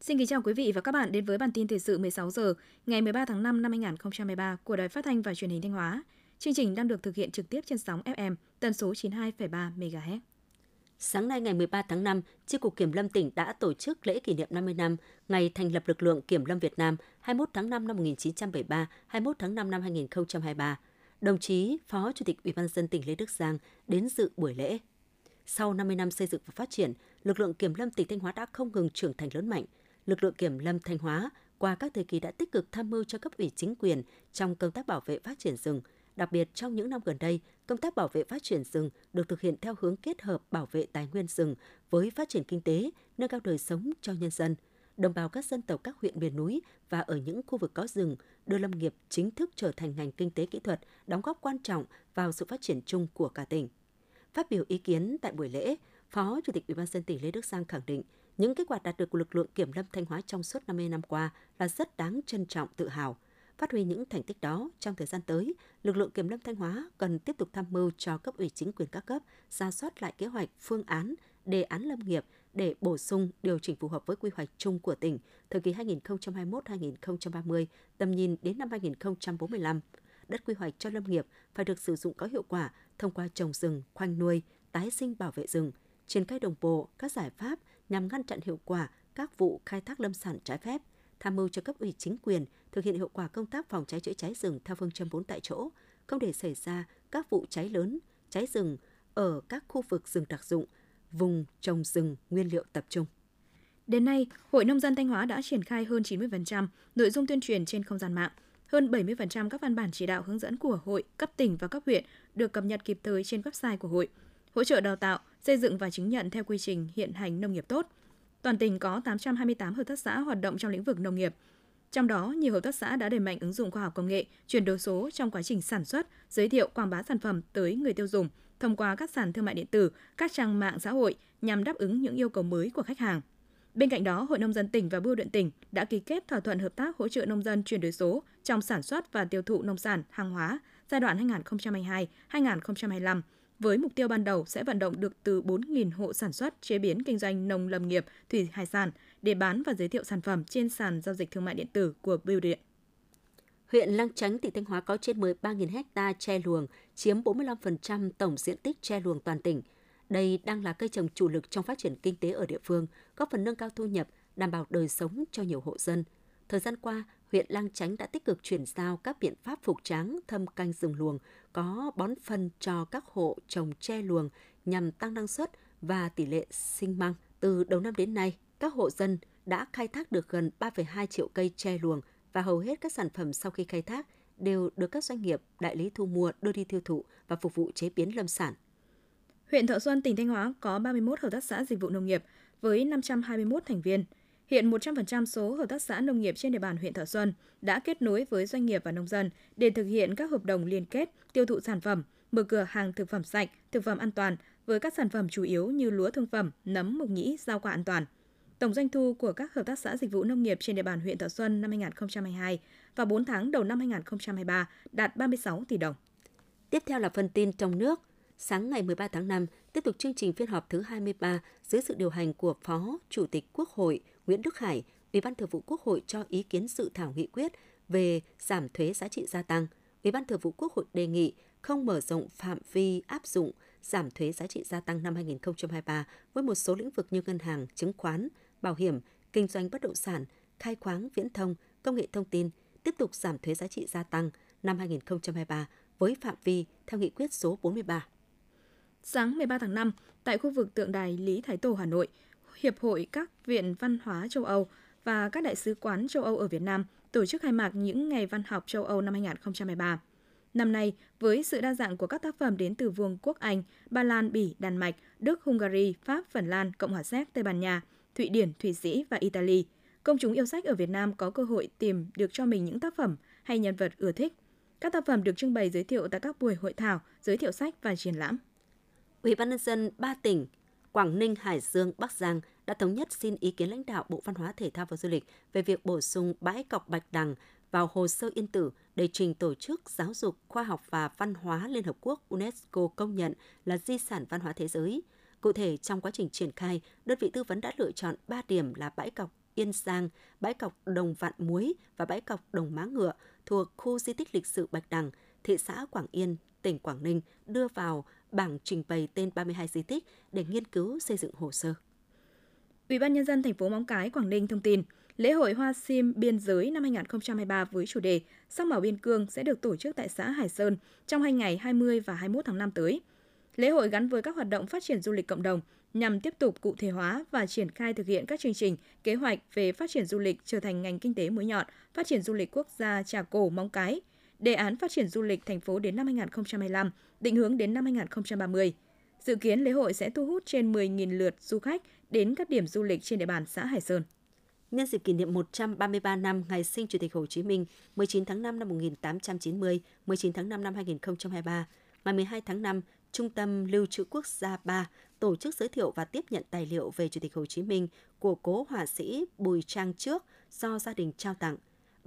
Xin kính chào quý vị và các bạn đến với bản tin thời sự 16 giờ ngày 13 tháng 5 năm 2023 của Đài Phát thanh và Truyền hình Thanh Hóa. Chương trình đang được thực hiện trực tiếp trên sóng FM tần số 92,3 MHz. Sáng nay ngày 13 tháng 5, Chi cục Kiểm lâm tỉnh đã tổ chức lễ kỷ niệm 50 năm ngày thành lập lực lượng Kiểm lâm Việt Nam 21 tháng 5 năm 1973, 21 tháng 5 năm 2023. Đồng chí Phó Chủ tịch Ủy ban dân tỉnh Lê Đức Giang đến dự buổi lễ. Sau 50 năm xây dựng và phát triển, lực lượng Kiểm lâm tỉnh Thanh Hóa đã không ngừng trưởng thành lớn mạnh. Lực lượng Kiểm lâm Thanh Hóa qua các thời kỳ đã tích cực tham mưu cho cấp ủy chính quyền trong công tác bảo vệ phát triển rừng, Đặc biệt trong những năm gần đây, công tác bảo vệ phát triển rừng được thực hiện theo hướng kết hợp bảo vệ tài nguyên rừng với phát triển kinh tế, nâng cao đời sống cho nhân dân. Đồng bào các dân tộc các huyện miền núi và ở những khu vực có rừng đưa lâm nghiệp chính thức trở thành ngành kinh tế kỹ thuật, đóng góp quan trọng vào sự phát triển chung của cả tỉnh. Phát biểu ý kiến tại buổi lễ, Phó Chủ tịch Ủy ban dân tỉnh Lê Đức Giang khẳng định những kết quả đạt được của lực lượng kiểm lâm Thanh Hóa trong suốt 50 năm qua là rất đáng trân trọng tự hào – Phát huy những thành tích đó, trong thời gian tới, lực lượng kiểm lâm Thanh Hóa cần tiếp tục tham mưu cho cấp ủy chính quyền các cấp ra soát lại kế hoạch, phương án, đề án lâm nghiệp để bổ sung điều chỉnh phù hợp với quy hoạch chung của tỉnh thời kỳ 2021-2030, tầm nhìn đến năm 2045. Đất quy hoạch cho lâm nghiệp phải được sử dụng có hiệu quả thông qua trồng rừng, khoanh nuôi, tái sinh bảo vệ rừng, triển khai đồng bộ các giải pháp nhằm ngăn chặn hiệu quả các vụ khai thác lâm sản trái phép – tham mưu cho cấp ủy chính quyền thực hiện hiệu quả công tác phòng cháy chữa cháy rừng theo phương châm 4 tại chỗ, không để xảy ra các vụ cháy lớn, cháy rừng ở các khu vực rừng đặc dụng, vùng trồng rừng nguyên liệu tập trung. Đến nay, Hội Nông dân Thanh Hóa đã triển khai hơn 90% nội dung tuyên truyền trên không gian mạng. Hơn 70% các văn bản chỉ đạo hướng dẫn của hội, cấp tỉnh và cấp huyện được cập nhật kịp thời trên website của hội. Hỗ trợ đào tạo, xây dựng và chứng nhận theo quy trình hiện hành nông nghiệp tốt – Toàn tỉnh có 828 hợp tác xã hoạt động trong lĩnh vực nông nghiệp. Trong đó, nhiều hợp tác xã đã đẩy mạnh ứng dụng khoa học công nghệ, chuyển đổi số trong quá trình sản xuất, giới thiệu quảng bá sản phẩm tới người tiêu dùng thông qua các sàn thương mại điện tử, các trang mạng xã hội nhằm đáp ứng những yêu cầu mới của khách hàng. Bên cạnh đó, Hội nông dân tỉnh và Bưu điện tỉnh đã ký kết thỏa thuận hợp tác hỗ trợ nông dân chuyển đổi số trong sản xuất và tiêu thụ nông sản, hàng hóa giai đoạn 2022-2025 với mục tiêu ban đầu sẽ vận động được từ 4.000 hộ sản xuất, chế biến, kinh doanh nông lâm nghiệp, thủy hải sản để bán và giới thiệu sản phẩm trên sàn giao dịch thương mại điện tử của Bưu điện. Huyện Lăng Chánh, tỉnh Thanh Hóa có trên 13.000 hecta tre luồng, chiếm 45% tổng diện tích tre luồng toàn tỉnh. Đây đang là cây trồng chủ lực trong phát triển kinh tế ở địa phương, góp phần nâng cao thu nhập, đảm bảo đời sống cho nhiều hộ dân. Thời gian qua, huyện Lang Chánh đã tích cực chuyển giao các biện pháp phục tráng thâm canh rừng luồng, có bón phân cho các hộ trồng tre luồng nhằm tăng năng suất và tỷ lệ sinh măng. Từ đầu năm đến nay, các hộ dân đã khai thác được gần 3,2 triệu cây tre luồng và hầu hết các sản phẩm sau khi khai thác đều được các doanh nghiệp, đại lý thu mua đưa đi tiêu thụ và phục vụ chế biến lâm sản. Huyện Thọ Xuân, tỉnh Thanh Hóa có 31 hợp tác xã dịch vụ nông nghiệp với 521 thành viên – Hiện 100% số hợp tác xã nông nghiệp trên địa bàn huyện Thọ Xuân đã kết nối với doanh nghiệp và nông dân để thực hiện các hợp đồng liên kết tiêu thụ sản phẩm, mở cửa hàng thực phẩm sạch, thực phẩm an toàn với các sản phẩm chủ yếu như lúa thương phẩm, nấm, mộc nhĩ, rau quả an toàn. Tổng doanh thu của các hợp tác xã dịch vụ nông nghiệp trên địa bàn huyện Thọ Xuân năm 2022 và 4 tháng đầu năm 2023 đạt 36 tỷ đồng. Tiếp theo là phần tin trong nước sáng ngày 13 tháng 5, tiếp tục chương trình phiên họp thứ 23 dưới sự điều hành của Phó Chủ tịch Quốc hội Nguyễn Đức Hải, Ủy ban Thường vụ Quốc hội cho ý kiến dự thảo nghị quyết về giảm thuế giá trị gia tăng. Ủy ban Thường vụ Quốc hội đề nghị không mở rộng phạm vi áp dụng giảm thuế giá trị gia tăng năm 2023 với một số lĩnh vực như ngân hàng, chứng khoán, bảo hiểm, kinh doanh bất động sản, khai khoáng, viễn thông, công nghệ thông tin, tiếp tục giảm thuế giá trị gia tăng năm 2023 với phạm vi theo nghị quyết số 43. Sáng 13 tháng 5, tại khu vực tượng đài Lý Thái Tổ Hà Nội, Hiệp hội các viện văn hóa châu Âu và các đại sứ quán châu Âu ở Việt Nam tổ chức khai mạc những ngày văn học châu Âu năm 2023. Năm nay, với sự đa dạng của các tác phẩm đến từ Vương quốc Anh, Ba Lan, Bỉ, Đan Mạch, Đức, Hungary, Pháp, Phần Lan, Cộng hòa Séc, Tây Ban Nha, Thụy Điển, Thụy Sĩ và Italy, công chúng yêu sách ở Việt Nam có cơ hội tìm được cho mình những tác phẩm hay nhân vật ưa thích. Các tác phẩm được trưng bày giới thiệu tại các buổi hội thảo, giới thiệu sách và triển lãm. Ủy ban nhân dân ba tỉnh Quảng Ninh, Hải Dương, Bắc Giang đã thống nhất xin ý kiến lãnh đạo Bộ Văn hóa Thể thao và Du lịch về việc bổ sung bãi cọc Bạch Đằng vào hồ sơ yên tử để trình Tổ chức Giáo dục, Khoa học và Văn hóa Liên Hợp Quốc UNESCO công nhận là di sản văn hóa thế giới. Cụ thể, trong quá trình triển khai, đơn vị tư vấn đã lựa chọn 3 điểm là bãi cọc Yên Giang, bãi cọc Đồng Vạn Muối và bãi cọc Đồng Má Ngựa thuộc khu di tích lịch sử Bạch Đằng, thị xã Quảng Yên, tỉnh Quảng Ninh đưa vào bảng trình bày tên 32 di tích để nghiên cứu xây dựng hồ sơ. Ủy ban nhân dân thành phố Móng Cái, Quảng Ninh thông tin, lễ hội Hoa Sim biên giới năm 2023 với chủ đề Sắc màu biên cương sẽ được tổ chức tại xã Hải Sơn trong hai ngày 20 và 21 tháng 5 tới. Lễ hội gắn với các hoạt động phát triển du lịch cộng đồng nhằm tiếp tục cụ thể hóa và triển khai thực hiện các chương trình, kế hoạch về phát triển du lịch trở thành ngành kinh tế mũi nhọn, phát triển du lịch quốc gia Trà Cổ Móng Cái, đề án phát triển du lịch thành phố đến năm 2025, định hướng đến năm 2030. Dự kiến lễ hội sẽ thu hút trên 10.000 lượt du khách đến các điểm du lịch trên địa bàn xã Hải Sơn. Nhân dịp kỷ niệm 133 năm ngày sinh Chủ tịch Hồ Chí Minh 19 tháng 5 năm 1890, 19 tháng 5 năm 2023, ngày 12 tháng 5, Trung tâm Lưu trữ Quốc gia 3 tổ chức giới thiệu và tiếp nhận tài liệu về Chủ tịch Hồ Chí Minh của cố họa sĩ Bùi Trang Trước do gia đình trao tặng.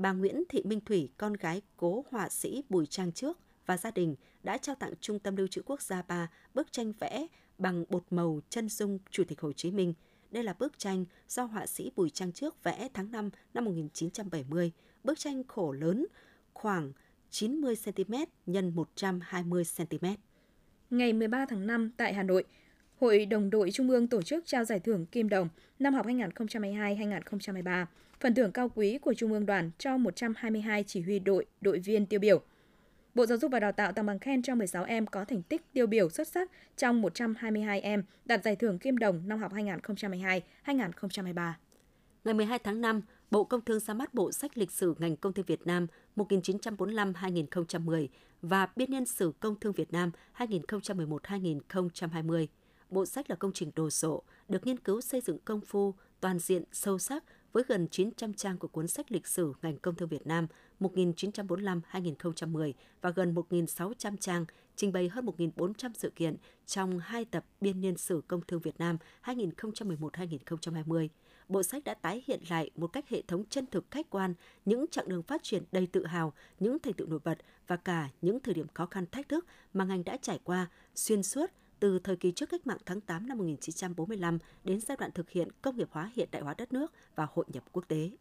Bà Nguyễn Thị Minh Thủy, con gái cố họa sĩ Bùi Trang Trước và gia đình đã trao tặng Trung tâm Lưu trữ Quốc gia 3 bức tranh vẽ bằng bột màu chân dung Chủ tịch Hồ Chí Minh. Đây là bức tranh do họa sĩ Bùi Trang Trước vẽ tháng 5 năm 1970. Bức tranh khổ lớn khoảng 90 cm x 120 cm. Ngày 13 tháng 5 tại Hà Nội, Hội Đồng đội Trung ương tổ chức trao giải thưởng Kim Đồng năm học 2022-2023, phần thưởng cao quý của Trung ương đoàn cho 122 chỉ huy đội, đội viên tiêu biểu. Bộ Giáo dục và Đào tạo tặng bằng khen cho 16 em có thành tích tiêu biểu xuất sắc trong 122 em đạt giải thưởng Kim Đồng năm học 2022-2023. Ngày 12 tháng 5, Bộ Công Thương ra mắt bộ sách lịch sử ngành công thương Việt Nam 1945-2010 và biên niên sử công thương Việt Nam 2011-2020. Bộ sách là công trình đồ sộ, được nghiên cứu xây dựng công phu, toàn diện, sâu sắc với gần 900 trang của cuốn sách lịch sử ngành công thương Việt Nam 1945-2010 và gần 1.600 trang, trình bày hơn 1.400 sự kiện trong hai tập biên niên sử công thương Việt Nam 2011-2020. Bộ sách đã tái hiện lại một cách hệ thống chân thực khách quan những chặng đường phát triển đầy tự hào, những thành tựu nổi bật và cả những thời điểm khó khăn thách thức mà ngành đã trải qua xuyên suốt từ thời kỳ trước cách mạng tháng 8 năm 1945 đến giai đoạn thực hiện công nghiệp hóa hiện đại hóa đất nước và hội nhập quốc tế.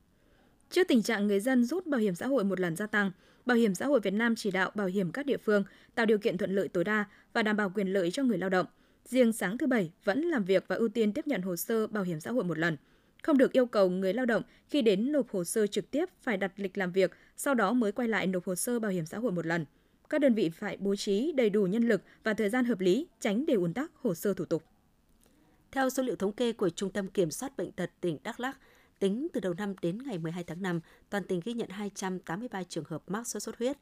Trước tình trạng người dân rút bảo hiểm xã hội một lần gia tăng, Bảo hiểm xã hội Việt Nam chỉ đạo bảo hiểm các địa phương tạo điều kiện thuận lợi tối đa và đảm bảo quyền lợi cho người lao động. Riêng sáng thứ Bảy vẫn làm việc và ưu tiên tiếp nhận hồ sơ bảo hiểm xã hội một lần. Không được yêu cầu người lao động khi đến nộp hồ sơ trực tiếp phải đặt lịch làm việc, sau đó mới quay lại nộp hồ sơ bảo hiểm xã hội một lần. Các đơn vị phải bố trí đầy đủ nhân lực và thời gian hợp lý, tránh để ùn tắc hồ sơ thủ tục. Theo số liệu thống kê của Trung tâm Kiểm soát Bệnh tật tỉnh Đắk Lắk, tính từ đầu năm đến ngày 12 tháng 5, toàn tỉnh ghi nhận 283 trường hợp mắc sốt xuất huyết.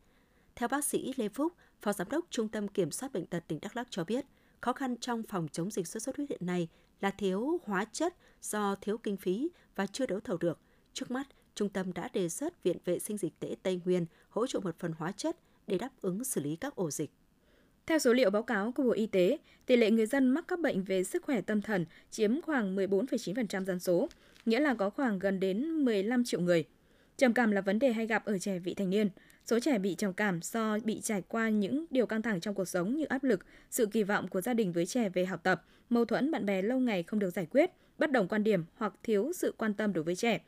Theo bác sĩ Lê Phúc, Phó Giám đốc Trung tâm Kiểm soát Bệnh tật tỉnh Đắk Lắk cho biết, khó khăn trong phòng chống dịch sốt xuất huyết hiện nay là thiếu hóa chất do thiếu kinh phí và chưa đấu thầu được. Trước mắt, trung tâm đã đề xuất Viện Vệ sinh Dịch tễ Tây Nguyên hỗ trợ một phần hóa chất để đáp ứng xử lý các ổ dịch. Theo số liệu báo cáo của Bộ Y tế, tỷ lệ người dân mắc các bệnh về sức khỏe tâm thần chiếm khoảng 14,9% dân số, nghĩa là có khoảng gần đến 15 triệu người. Trầm cảm là vấn đề hay gặp ở trẻ vị thành niên. Số trẻ bị trầm cảm do bị trải qua những điều căng thẳng trong cuộc sống như áp lực, sự kỳ vọng của gia đình với trẻ về học tập, mâu thuẫn bạn bè lâu ngày không được giải quyết, bất đồng quan điểm hoặc thiếu sự quan tâm đối với trẻ.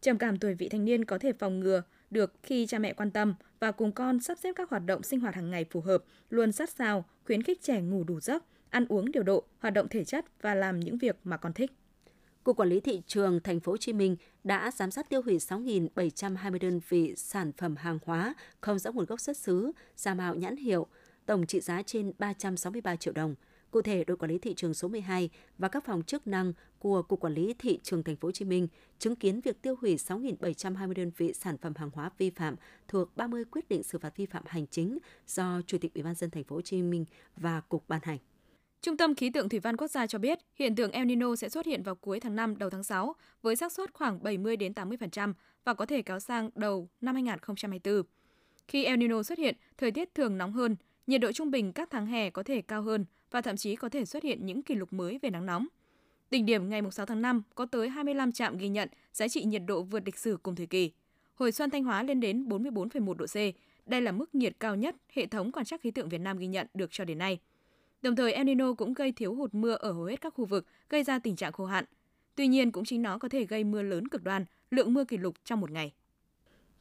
Trầm cảm tuổi vị thành niên có thể phòng ngừa được khi cha mẹ quan tâm và cùng con sắp xếp các hoạt động sinh hoạt hàng ngày phù hợp, luôn sát sao, khuyến khích trẻ ngủ đủ giấc, ăn uống điều độ, hoạt động thể chất và làm những việc mà con thích. Cục Quản lý thị trường Thành phố Hồ Chí Minh đã giám sát tiêu hủy 6.720 đơn vị sản phẩm hàng hóa không rõ nguồn gốc xuất xứ, giả mạo nhãn hiệu, tổng trị giá trên 363 triệu đồng. Cụ thể, đội quản lý thị trường số 12 và các phòng chức năng của Cục Quản lý thị trường Thành phố Hồ Chí Minh chứng kiến việc tiêu hủy 6.720 đơn vị sản phẩm hàng hóa vi phạm thuộc 30 quyết định xử phạt vi phạm hành chính do Chủ tịch Ủy ban dân Thành phố Hồ Chí Minh và Cục ban hành. Trung tâm Khí tượng Thủy văn Quốc gia cho biết, hiện tượng El Nino sẽ xuất hiện vào cuối tháng 5 đầu tháng 6 với xác suất khoảng 70 đến 80% và có thể kéo sang đầu năm 2024. Khi El Nino xuất hiện, thời tiết thường nóng hơn, nhiệt độ trung bình các tháng hè có thể cao hơn và thậm chí có thể xuất hiện những kỷ lục mới về nắng nóng. Đỉnh điểm ngày 6 tháng 5 có tới 25 trạm ghi nhận giá trị nhiệt độ vượt lịch sử cùng thời kỳ. hồi xuân Thanh Hóa lên đến 44,1 độ C. Đây là mức nhiệt cao nhất hệ thống quan trắc khí tượng Việt Nam ghi nhận được cho đến nay. Đồng thời El Nino cũng gây thiếu hụt mưa ở hầu hết các khu vực, gây ra tình trạng khô hạn. Tuy nhiên cũng chính nó có thể gây mưa lớn cực đoan, lượng mưa kỷ lục trong một ngày.